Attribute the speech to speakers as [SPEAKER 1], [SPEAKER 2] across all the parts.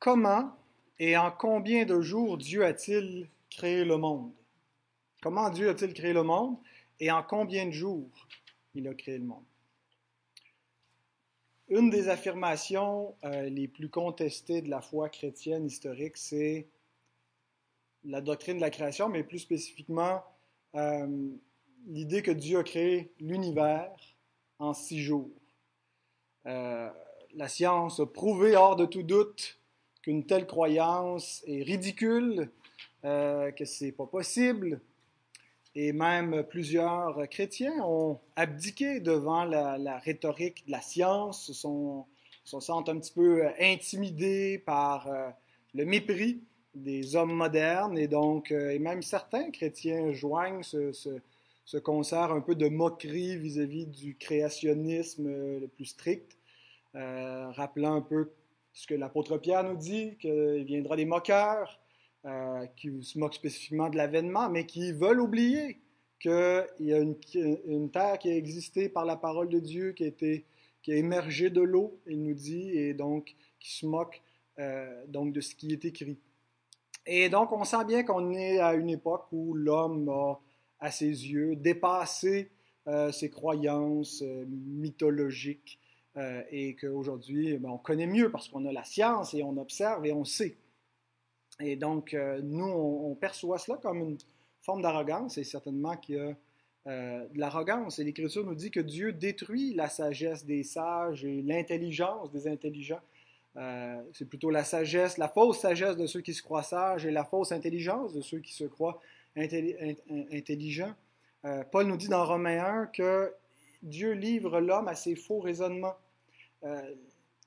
[SPEAKER 1] Comment et en combien de jours Dieu a-t-il créé le monde? Comment Dieu a-t-il créé le monde et en combien de jours il a créé le monde? Une des affirmations euh, les plus contestées de la foi chrétienne historique, c'est la doctrine de la création, mais plus spécifiquement euh, l'idée que Dieu a créé l'univers en six jours. Euh, la science a prouvé hors de tout doute qu'une telle croyance est ridicule, euh, que c'est pas possible. Et même plusieurs chrétiens ont abdiqué devant la, rhétorique de la science, sont, se sentent un petit peu intimidés par euh, le mépris des hommes modernes. Et donc, euh, et même certains chrétiens joignent ce, ce, concert un peu de moquerie vis-à-vis -vis du créationnisme le plus strict. Euh, rappelant un peu ce que l'apôtre Pierre nous dit, qu'il viendra des moqueurs, euh, qui se moquent spécifiquement de l'avènement, mais qui veulent oublier qu'il y a une, terre qui a existé par la parole de Dieu, qui a, qui a émergé de l'eau, il nous dit, et donc qui se moque euh, donc de ce qui est écrit. Et donc, on sent bien qu'on est à une époque où l'homme a, à ses yeux, dépassé ses croyances mythologiques euh, et qu'aujourd'hui, ben, on connaît mieux parce qu'on a la science et on observe et on sait. Et donc, euh, nous, on, perçoit cela comme une forme d'arrogance et certainement qu'il y a euh, de l'arrogance. Et l'Écriture nous dit que Dieu détruit la sagesse des sages et l'intelligence des intelligents. c'est plutôt la sagesse, la fausse sagesse de ceux qui se croient sages et la fausse intelligence de ceux qui se croient intelligents. Paul nous dit dans Romains 1 que Dieu livre l'homme à ses faux raisonnements. Euh,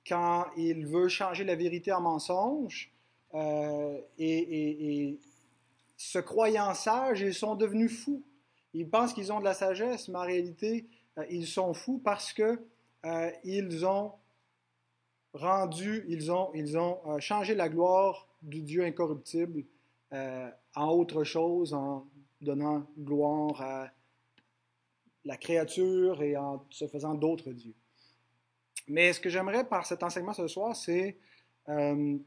[SPEAKER 1] quand il veut changer la vérité en mensonge, euh, et, se croyant sages, ils sont devenus fous. Ils pensent qu'ils ont de la sagesse, mais en réalité, euh, ils sont fous parce que ils ont rendu, ils ont, ils ont changé la gloire du Dieu incorruptible en autre chose, en donnant gloire à la créature et en se faisant d'autres dieux. Mais ce que j'aimerais par cet enseignement ce soir, c'est euh,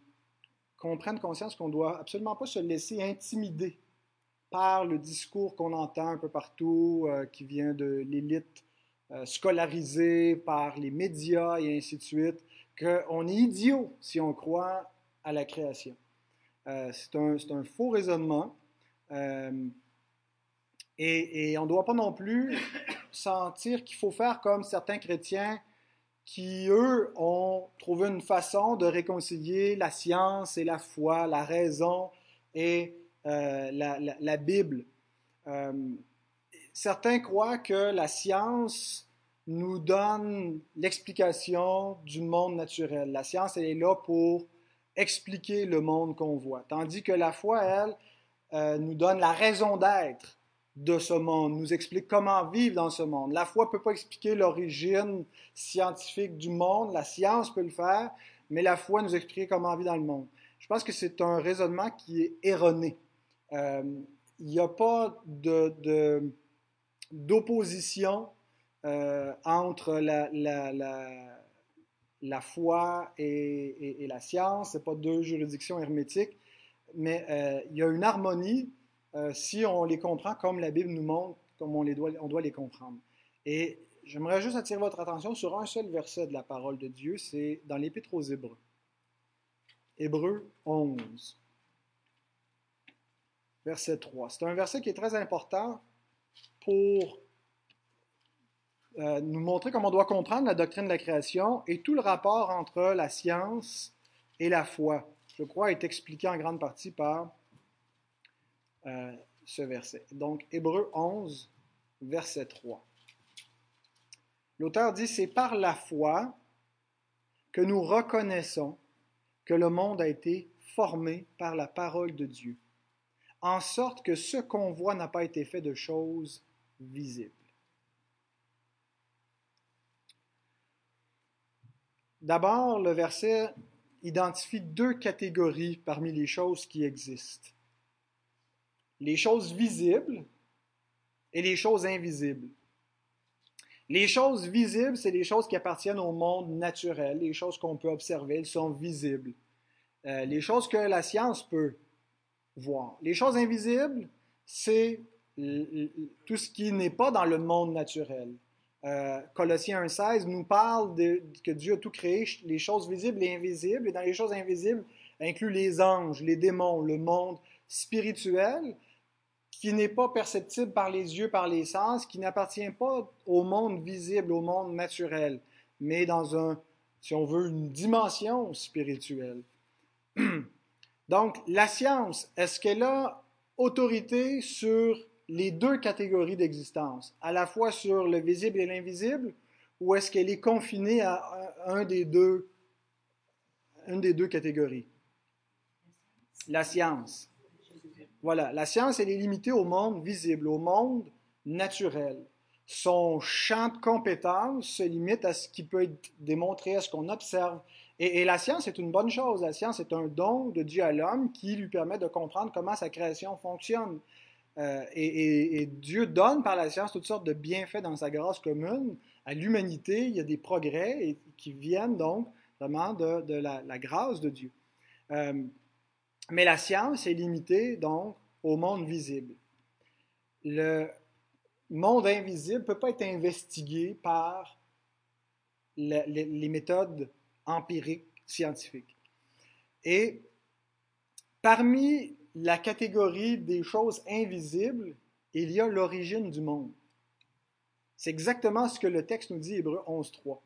[SPEAKER 1] qu'on prenne conscience qu'on ne doit absolument pas se laisser intimider par le discours qu'on entend un peu partout, euh, qui vient de l'élite euh, scolarisée, par les médias et ainsi de suite, qu'on est idiot si on croit à la création. c'est un, un, faux raisonnement. Et, on ne doit pas non plus sentir qu'il faut faire comme certains chrétiens qui, eux, ont trouvé une façon de réconcilier la science et la foi, la raison et euh, la, Bible. Euh, certains croient que la science nous donne l'explication du monde naturel. La science, elle est là pour expliquer le monde qu'on voit, tandis que la foi, elle, euh, nous donne la raison d'être de ce monde, nous explique comment vivre dans ce monde. La foi ne peut pas expliquer l'origine scientifique du monde, la science peut le faire, mais la foi nous explique comment vivre dans le monde. Je pense que c'est un raisonnement qui est erroné. Euh, il n'y a pas d'opposition euh, entre la, foi et, la science, ce pas deux juridictions hermétiques, mais euh, il y a une harmonie euh, si on les comprend comme la Bible nous montre, comme on, les doit, on doit les comprendre. Et j'aimerais juste attirer votre attention sur un seul verset de la parole de Dieu, c'est dans l'Épître aux Hébreux. Hébreux 11, verset 3. C'est un verset qui est très important pour euh, nous montrer comment on doit comprendre la doctrine de la création et tout le rapport entre la science et la foi. Je crois est expliqué en grande partie par euh, ce verset. Donc, Hébreu 11, verset 3. L'auteur dit, c'est par la foi que nous reconnaissons que le monde a été formé par la parole de Dieu, en sorte que ce qu'on voit n'a pas été fait de choses visibles. D'abord, le verset identifie deux catégories parmi les choses qui existent les choses visibles et les choses invisibles. Les choses visibles, c'est les choses qui appartiennent au monde naturel, les choses qu'on peut observer, elles sont visibles. Euh, les choses que la science peut voir. Les choses invisibles, c'est tout ce qui n'est pas dans le monde naturel. Euh, Colossiens 1.16 nous parle que Dieu a tout créé, les choses visibles et invisibles, et dans les choses invisibles inclut les anges, les démons, le monde spirituel, qui n'est pas perceptible par les yeux, par les sens, qui n'appartient pas au monde visible, au monde naturel, mais dans un, si on veut, une dimension spirituelle. Donc, la science, est-ce qu'elle a autorité sur les deux catégories d'existence, à la fois sur le visible et l'invisible, ou est-ce qu'elle est confinée à un des deux, une des deux catégories? La science. Voilà, la science, elle est limitée au monde visible, au monde naturel. Son champ de compétences se limite à ce qui peut être démontré, à ce qu'on observe. Et, la science est une bonne chose. La science est un don de Dieu à l'homme qui lui permet de comprendre comment sa création fonctionne. Euh, et, Dieu donne par la science toutes sortes de bienfaits dans sa grâce commune à l'humanité. Il y a des progrès qui viennent donc vraiment de, la, grâce de Dieu. Euh, mais la science est limitée donc au monde visible. Le monde invisible ne peut pas être investigué par les méthodes empiriques scientifiques. Et parmi la catégorie des choses invisibles, il y a l'origine du monde. C'est exactement ce que le texte nous dit, Hébreu 11.3.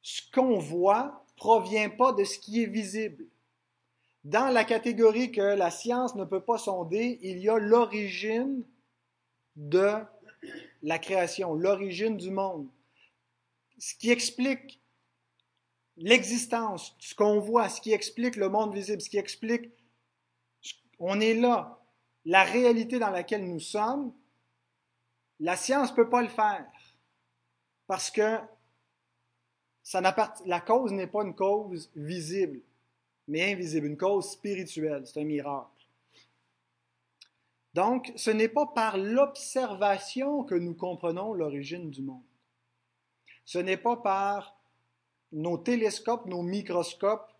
[SPEAKER 1] Ce qu'on voit provient pas de ce qui est visible. Dans la catégorie que la science ne peut pas sonder, il y a l'origine de la création, l'origine du monde. Ce qui explique l'existence, ce qu'on voit, ce qui explique le monde visible, ce qui explique on est là. La réalité dans laquelle nous sommes, la science ne peut pas le faire parce que la cause n'est pas une cause visible, mais invisible, une cause spirituelle. C'est un miracle. Donc, ce n'est pas par l'observation que nous comprenons l'origine du monde. Ce n'est pas par nos télescopes, nos microscopes,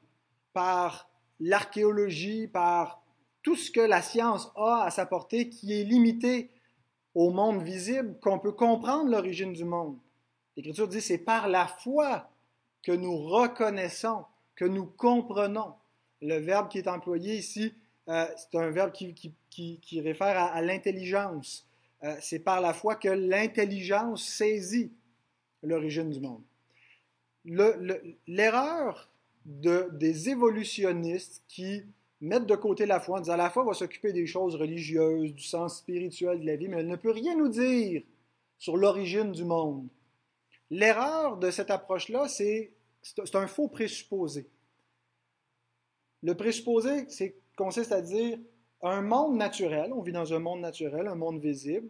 [SPEAKER 1] par l'archéologie, par tout ce que la science a à sa portée qui est limité au monde visible, qu'on peut comprendre l'origine du monde. L'Écriture dit c'est par la foi que nous reconnaissons, que nous comprenons. Le verbe qui est employé ici, euh, c'est un verbe qui, qui, réfère à, l'intelligence. Euh, c'est par la foi que l'intelligence saisit l'origine du monde. L'erreur de, des évolutionnistes qui mettre de côté la foi en disant la foi va s'occuper des choses religieuses, du sens spirituel de la vie, mais elle ne peut rien nous dire sur l'origine du monde. L'erreur de cette approche-là, c'est un faux présupposé. Le présupposé, c'est consiste à dire un monde naturel, on vit dans un monde naturel, un monde visible,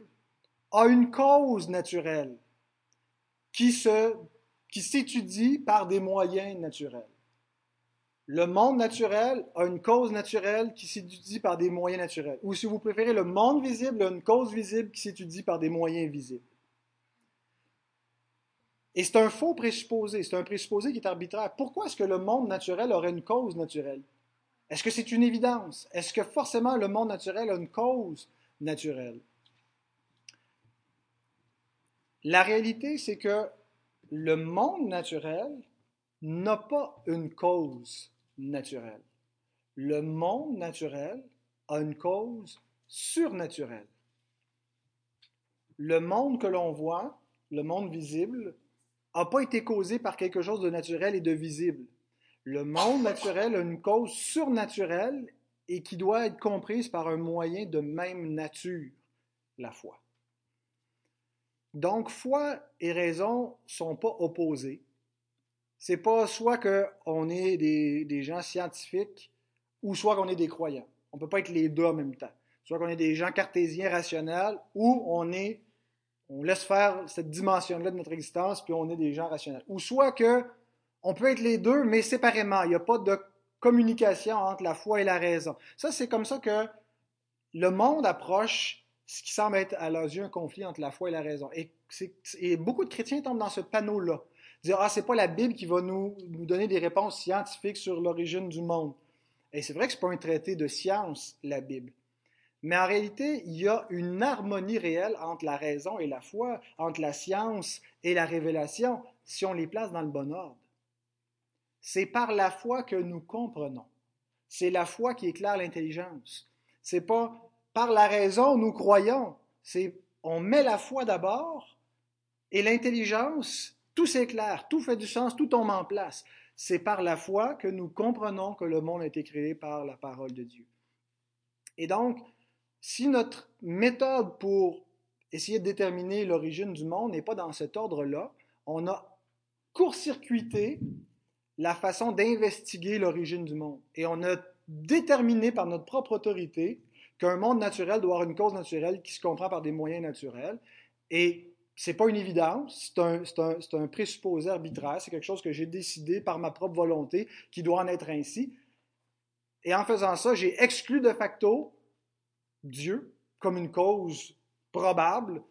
[SPEAKER 1] a une cause naturelle qui s'étudie qui par des moyens naturels. Le monde naturel a une cause naturelle qui s'étudie par des moyens naturels. Ou si vous préférez, le monde visible a une cause visible qui s'étudie par des moyens visibles. Et c'est un faux présupposé, c'est un présupposé qui est arbitraire. Pourquoi est-ce que le monde naturel aurait une cause naturelle? Est-ce que c'est une évidence? Est-ce que forcément le monde naturel a une cause naturelle? La réalité, c'est que le monde naturel n'a pas une cause naturel. Le monde naturel a une cause surnaturelle. Le monde que l'on voit, le monde visible, n'a pas été causé par quelque chose de naturel et de visible. Le monde naturel a une cause surnaturelle et qui doit être comprise par un moyen de même nature, la foi. Donc, foi et raison ne sont pas opposées c'est pas soit qu'on est des, gens scientifiques ou soit qu'on est des croyants. On ne peut pas être les deux en même temps. Soit qu'on est des gens cartésiens rationnels ou on est on laisse faire cette dimension-là de notre existence puis on est des gens rationnels. Ou soit que on peut être les deux mais séparément. Il n'y a pas de communication entre la foi et la raison. Ça, c'est comme ça que le monde approche ce qui semble être à leurs yeux un conflit entre la foi et la raison. Et, beaucoup de chrétiens tombent dans ce panneau-là. dire Ah, c'est pas la Bible qui va nous, nous donner des réponses scientifiques sur l'origine du monde. Et c'est vrai que ce n'est pas un traité de science, la Bible. Mais en réalité, il y a une harmonie réelle entre la raison et la foi, entre la science et la révélation, si on les place dans le bon ordre. C'est par la foi que nous comprenons. C'est la foi qui éclaire l'intelligence. C'est pas par la raison nous croyons. C'est on met la foi d'abord et l'intelligence, tout s'éclaire, tout fait du sens, tout tombe en place. C'est par la foi que nous comprenons que le monde a été créé par la parole de Dieu. Et donc, si notre méthode pour essayer de déterminer l'origine du monde n'est pas dans cet ordre-là, on a court-circuité la façon d'investiguer l'origine du monde. Et on a déterminé par notre propre autorité qu'un monde naturel doit avoir une cause naturelle qui se comprend par des moyens naturels. Et c'est pas une évidence, c'est un, un, un, présupposé arbitraire, c'est quelque chose que j'ai décidé par ma propre volonté qui doit en être ainsi. Et en faisant ça, j'ai exclu de facto Dieu comme une cause probable,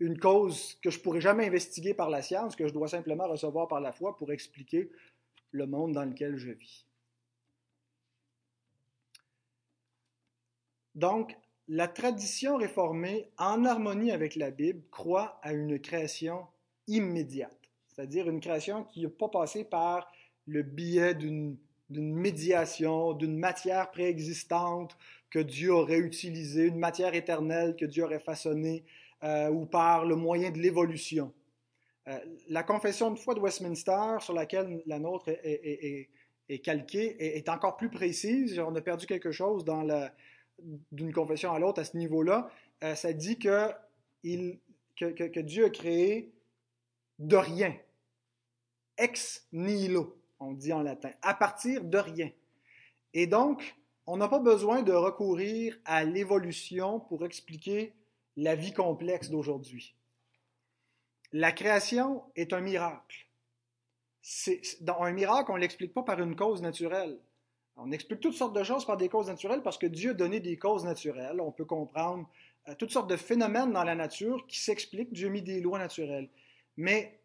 [SPEAKER 1] une cause que je pourrais jamais investiguer par la science, que je dois simplement recevoir par la foi pour expliquer le monde dans lequel je vis. Donc, la tradition réformée, en harmonie avec la Bible, croit à une création immédiate, c'est-à-dire une création qui n'a pas passé par le biais d'une médiation, d'une matière préexistante que Dieu aurait utilisée, une matière éternelle que Dieu aurait façonnée, euh, ou par le moyen de l'évolution. Euh, la confession de foi de Westminster, sur laquelle la nôtre est, calquée, est, encore plus précise. On a perdu quelque chose d'une confession à l'autre à ce niveau-là. Euh, ça dit que, Dieu a créé de rien. Ex nihilo, on dit en latin, à partir de rien. Et donc, on n'a pas besoin de recourir à l'évolution pour expliquer la vie complexe d'aujourd'hui. La création est un miracle. dans un miracle, on ne l'explique pas par une cause naturelle. On explique toutes sortes de choses par des causes naturelles parce que Dieu a donné des causes naturelles. On peut comprendre euh, toutes sortes de phénomènes dans la nature qui s'expliquent. Dieu a mis des lois naturelles. Mais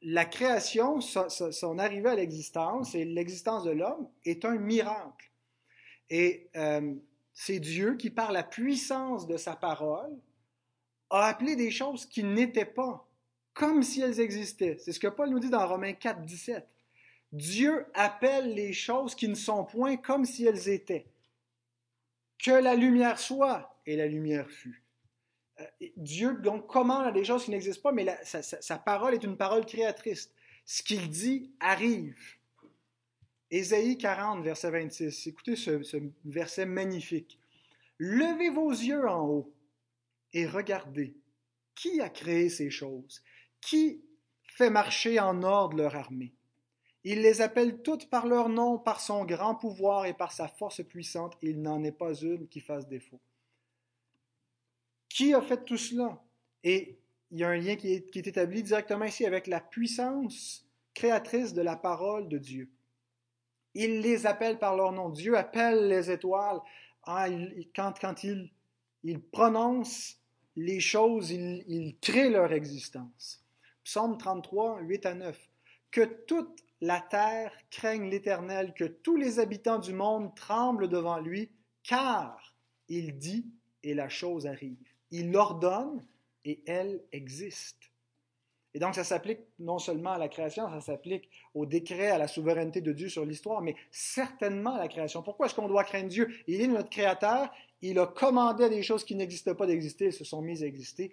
[SPEAKER 1] la création, son arrivée à l'existence et l'existence de l'homme est un miracle. Et euh, c'est Dieu qui, par la puissance de sa parole, a appelé des choses qui n'étaient pas, comme si elles existaient. C'est ce que Paul nous dit dans Romains 4, 17. Dieu appelle les choses qui ne sont point comme si elles étaient. Que la lumière soit, et la lumière fut. Euh, Dieu donc commande à des choses qui n'existent pas, mais sa, parole est une parole créatrice. Ce qu'il dit arrive. Ésaïe 40, verset 26. Écoutez ce, verset magnifique. Levez vos yeux en haut et regardez. Qui a créé ces choses? Qui fait marcher en ordre leur armée? Il les appelle toutes par leur nom, par son grand pouvoir et par sa force puissante, il n'en est pas une qui fasse défaut. Qui a fait tout cela? Et il y a un lien qui est établi directement ici avec la puissance créatrice de la parole de Dieu. Il les appelle par leur nom. Dieu appelle les étoiles. Ah, quand, il, prononce les choses, il, il crée leur existence. Psaume 33, 8 à 9. Que toute la terre craigne l'Éternel, que tous les habitants du monde tremblent devant lui, car il dit et la chose arrive. Il ordonne et elle existe. Et donc, ça s'applique non seulement à la création, ça s'applique au décret, à la souveraineté de Dieu sur l'histoire, mais certainement à la création. Pourquoi est-ce qu'on doit craindre Dieu? Il est notre créateur, il a commandé à des choses qui n'existent pas d'exister, se sont mises à exister.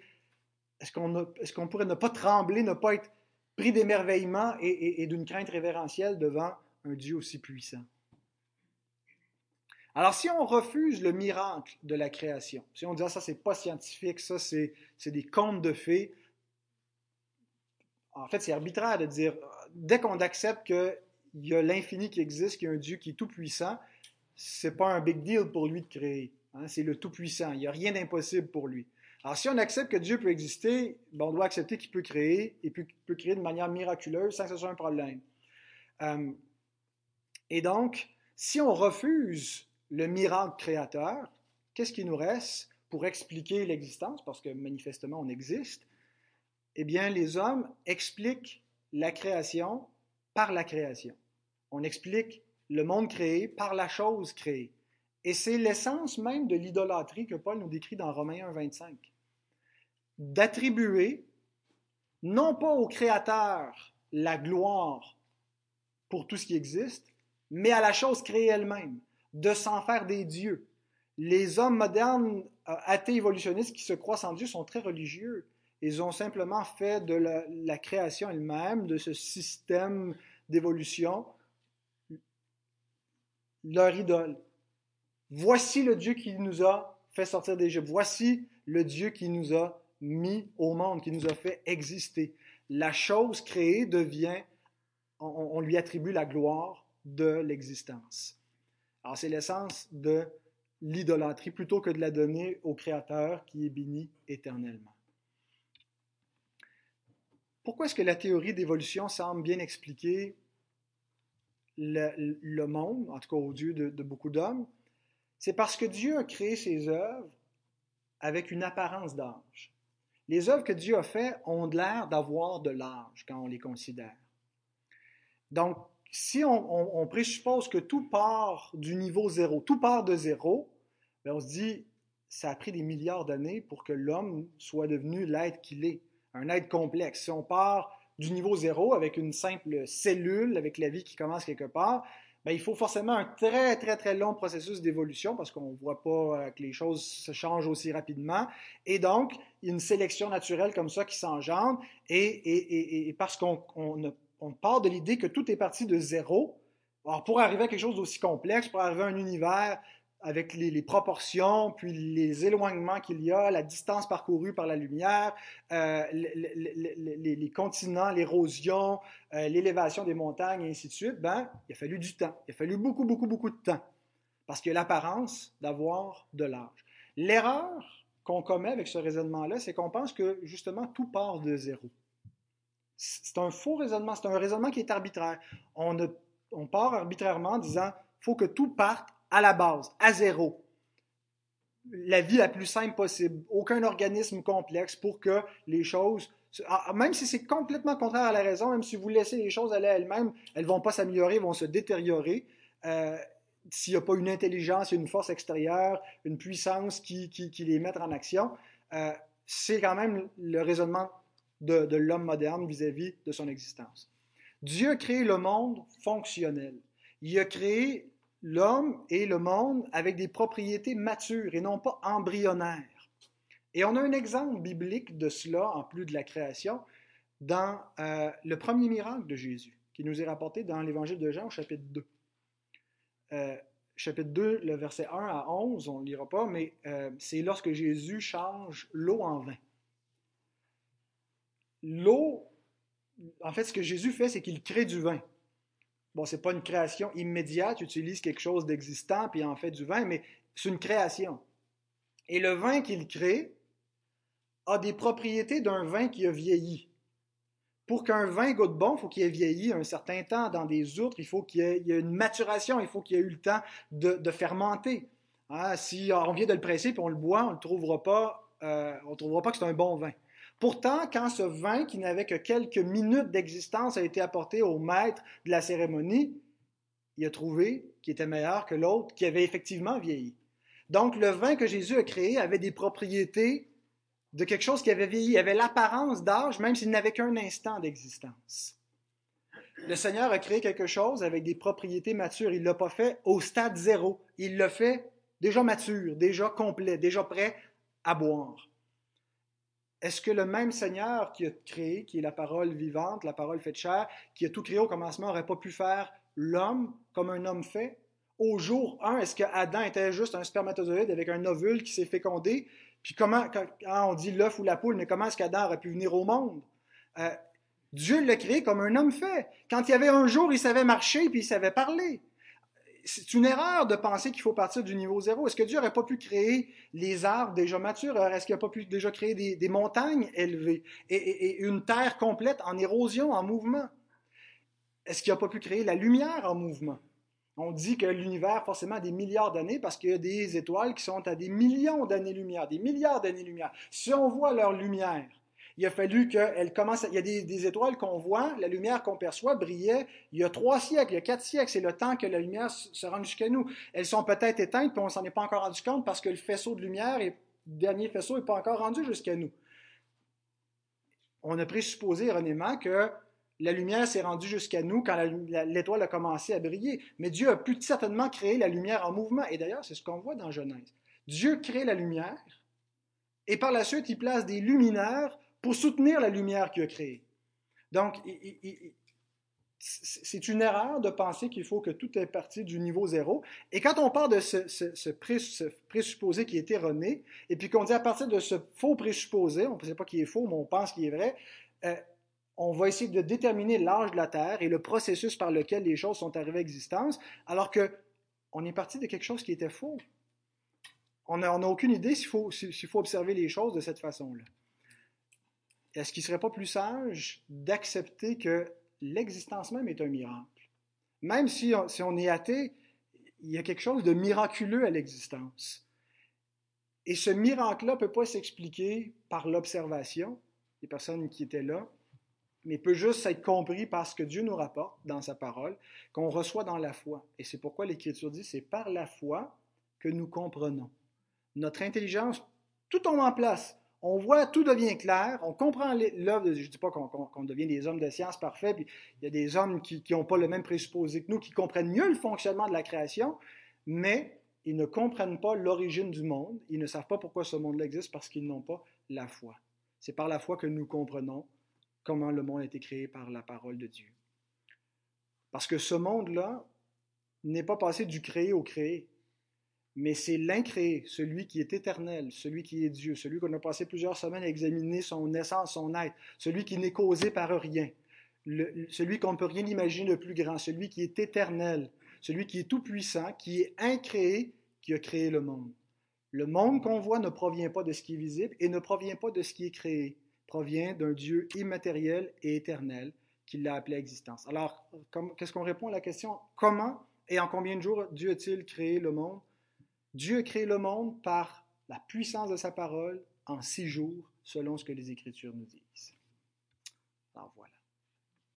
[SPEAKER 1] Est-ce qu'on pourrait ne pas trembler, ne pas être pris d'émerveillement et, d'une crainte révérentielle devant un Dieu aussi puissant? Alors, si on refuse le miracle de la création, si on dit ah, ça, c'est pas scientifique, ça, c'est des contes de fées, en fait, c'est arbitraire de dire, dès qu'on accepte qu'il y a l'infini qui existe, qu'il y a un Dieu qui est tout-puissant, c'est pas un big deal pour lui de créer. Hein, c'est le tout-puissant. Il n'y a rien d'impossible pour lui. Alors, si on accepte que Dieu peut exister, ben, on doit accepter qu'il peut créer et puis peut créer de manière miraculeuse sans que ce soit un problème. Euh, et donc, si on refuse le miracle créateur, qu'est-ce qui nous reste pour expliquer l'existence, parce que manifestement on existe? Eh bien, les hommes expliquent la création par la création. On explique le monde créé par la chose créée. Et c'est l'essence même de l'idolâtrie que Paul nous décrit dans Romains 1, 25. D'attribuer non pas au Créateur la gloire pour tout ce qui existe, mais à la chose créée elle-même, de s'en faire des dieux. Les hommes modernes, euh, athées évolutionnistes qui se croient en Dieu sont très religieux. Ils ont simplement fait de la, création elle-même, de ce système d'évolution, leur idole. Voici le Dieu qui nous a fait sortir d'Égypte. Voici le Dieu qui nous a mis au monde, qui nous a fait exister. La chose créée devient, on, lui attribue la gloire de l'existence. Alors c'est l'essence de l'idolâtrie plutôt que de la donner au Créateur qui est béni éternellement. Pourquoi est-ce que la théorie d'évolution semble bien expliquer le, monde, en tout cas aux yeux de beaucoup d'hommes? C'est parce que Dieu a créé ses œuvres avec une apparence d'âge. Les œuvres que Dieu a faites ont l'air d'avoir de l'âge quand on les considère. Donc, si on, présuppose que tout part du niveau zéro, tout part de zéro, ben, on se dit, ça a pris des milliards d'années pour que l'homme soit devenu l'être qu'il est, un être complexe. Si on part du niveau zéro avec une simple cellule, avec la vie qui commence quelque part, ben, il faut forcément un très, très, très long processus d'évolution parce qu'on ne voit pas euh, que les choses se changent aussi rapidement. Et donc, une sélection naturelle comme ça qui s'engendre. Et, parce qu'on part de l'idée que tout est parti de zéro, alors pour arriver à quelque chose d'aussi complexe, pour arriver à un univers avec les, proportions, puis les éloignements qu'il y a, la distance parcourue par la lumière, euh, les, continents, l'érosion, euh, l'élévation des montagnes, et ainsi de suite, ben, il a fallu du temps. Il a fallu beaucoup, beaucoup, beaucoup de temps. Parce qu'il y a l'apparence d'avoir de l'âge. L'erreur qu'on commet avec ce raisonnement-là, c'est qu'on pense que justement tout part de zéro. C'est un faux raisonnement, c'est un raisonnement qui est arbitraire. On, part arbitrairement en disant faut que tout parte à la base, à zéro. La vie la plus simple possible, aucun organisme complexe pour que les choses, ah, même si c'est complètement contraire à la raison, même si vous laissez les choses aller elles-mêmes, elles ne vont pas s'améliorer, vont se détériorer. Euh, s'il n'y a pas une intelligence, une force extérieure, une puissance qui, les mette en action, euh, c'est quand même le raisonnement de l'homme moderne vis-à-vis de son existence. Dieu a créé le monde fonctionnel. Il a créé l'homme et le monde avec des propriétés matures et non pas embryonnaires. Et on a un exemple biblique de cela, en plus de la création, dans euh, le premier miracle de Jésus, qui nous est rapporté dans l'Évangile de Jean au chapitre 2. Euh, chapitre 2, le verset 1 à 11, on ne lira pas, mais euh, c'est lorsque Jésus change l'eau en vin. L'eau, en fait, ce que Jésus fait, c'est qu'il crée du vin. Bon, c'est pas une création immédiate, tu utilises quelque chose d'existant puis en fait du vin, mais c'est une création. Et le vin qu'il crée a des propriétés d'un vin qui a vieilli. Pour qu'un vin goûte bon, il faut qu'il ait vieilli un certain temps dans des outres, il faut qu'il y, ait une maturation, il faut qu'il ait eu le temps de, fermenter. Hein, si on vient de le presser puis on le boit, on ne trouvera pas, euh, trouvera pas que c'est un bon vin. Pourtant, quand ce vin, qui n'avait que quelques minutes d'existence, a été apporté au maître de la cérémonie, il a trouvé qu'il était meilleur que l'autre qui avait effectivement vieilli. Donc, le vin que Jésus a créé avait des propriétés de quelque chose qui avait vieilli, il avait l'apparence d'âge, même s'il n'avait qu'un instant d'existence. Le Seigneur a créé quelque chose avec des propriétés matures. Il ne l'a pas fait au stade zéro. Il l'a fait déjà mature, déjà complet, déjà prêt à boire. Est-ce que le même Seigneur qui a créé, qui est la parole vivante, la parole faite chair, qui a tout créé au commencement, n'aurait pas pu faire l'homme comme un homme fait? Au jour 1, est-ce que Adam était juste un spermatozoïde avec un ovule qui s'est fécondé? Puis comment, on dit l'œuf ou la poule, mais comment est-ce qu'Adam aurait pu venir au monde? Euh, Dieu l'a créé comme un homme fait. Quand il y avait un jour, il savait marcher puis il savait parler c'est une erreur de penser qu'il faut partir du niveau zéro. Est-ce que Dieu n'aurait pas pu créer les arbres déjà matures? Est-ce qu'il n'a pas pu déjà créer des, montagnes élevées et, une terre complète en érosion, en mouvement? Est-ce qu'il n'a pas pu créer la lumière en mouvement? On dit que l'univers, forcément, a des milliards d'années parce qu'il y a des étoiles qui sont à des millions d'années-lumière, des milliards d'années-lumière. Si on voit leur lumière, il a fallu qu'elle commence. Il y a des, étoiles qu'on voit, la lumière qu'on perçoit brillait il y a trois siècles, il y a quatre siècles. C'est le temps que la lumière se rende jusqu'à nous. Elles sont peut-être éteintes, puis on s'en est pas encore rendu compte parce que le faisceau de lumière, le dernier faisceau, n'est pas encore rendu jusqu'à nous. On a présupposé erronément que la lumière s'est rendue jusqu'à nous quand l'étoile a commencé à briller. Mais Dieu a pu certainement créer la lumière en mouvement. Et d'ailleurs, c'est ce qu'on voit dans Genèse. Dieu crée la lumière et par la suite, il place des luminaires pour soutenir la lumière qu'il a créée. Donc, c'est une erreur de penser qu'il faut que tout est parti du niveau zéro. Et quand on parle de ce, présupposé qui est erroné, et puis qu'on dit à partir de ce faux présupposé, on ne sait pas qu'il est faux, mais on pense qu'il est vrai, euh, on va essayer de déterminer l'âge de la Terre et le processus par lequel les choses sont arrivées à existence, alors que on est parti de quelque chose qui était faux. On n'a aucune idée s'il faut, observer les choses de cette façon-là. Est-ce qu'il ne serait pas plus sage d'accepter que l'existence même est un miracle? Même si on, est athée, il y a quelque chose de miraculeux à l'existence. Et ce miracle-là ne peut pas s'expliquer par l'observation des personnes qui étaient là, mais peut juste être compris par ce que Dieu nous rapporte dans sa parole, qu'on reçoit dans la foi. Et c'est pourquoi l'Écriture dit, c'est par la foi que nous comprenons. Notre intelligence, tout tombe en place. On voit, tout devient clair, on comprend l'œuvre. Je ne dis pas qu'on devient des hommes de science parfaits, puis il y a des hommes qui n'ont pas le même présupposé que nous, qui comprennent mieux le fonctionnement de la création, mais ils ne comprennent pas l'origine du monde, ils ne savent pas pourquoi ce monde existe parce qu'ils n'ont pas la foi. C'est par la foi que nous comprenons comment le monde a été créé par la parole de Dieu. Parce que ce monde-là n'est pas passé du créé au créé, mais c'est l'incréé, celui qui est éternel, celui qui est Dieu, celui qu'on a passé plusieurs semaines à examiner son essence, son être, celui qui n'est causé par rien, celui qu'on ne peut rien imaginer de plus grand, celui qui est éternel, celui qui est tout-puissant, qui est incréé, qui a créé le monde. Le monde qu'on voit ne provient pas de ce qui est visible et ne provient pas de ce qui est créé provient d'un Dieu immatériel et éternel qui l'a appelé existence. Alors, qu'est-ce qu'on répond à la question? Comment et en combien de jours Dieu a-t-il créé le monde? Dieu a créé le monde par la puissance de sa parole en six jours, selon ce que les Écritures nous disent. Alors voilà.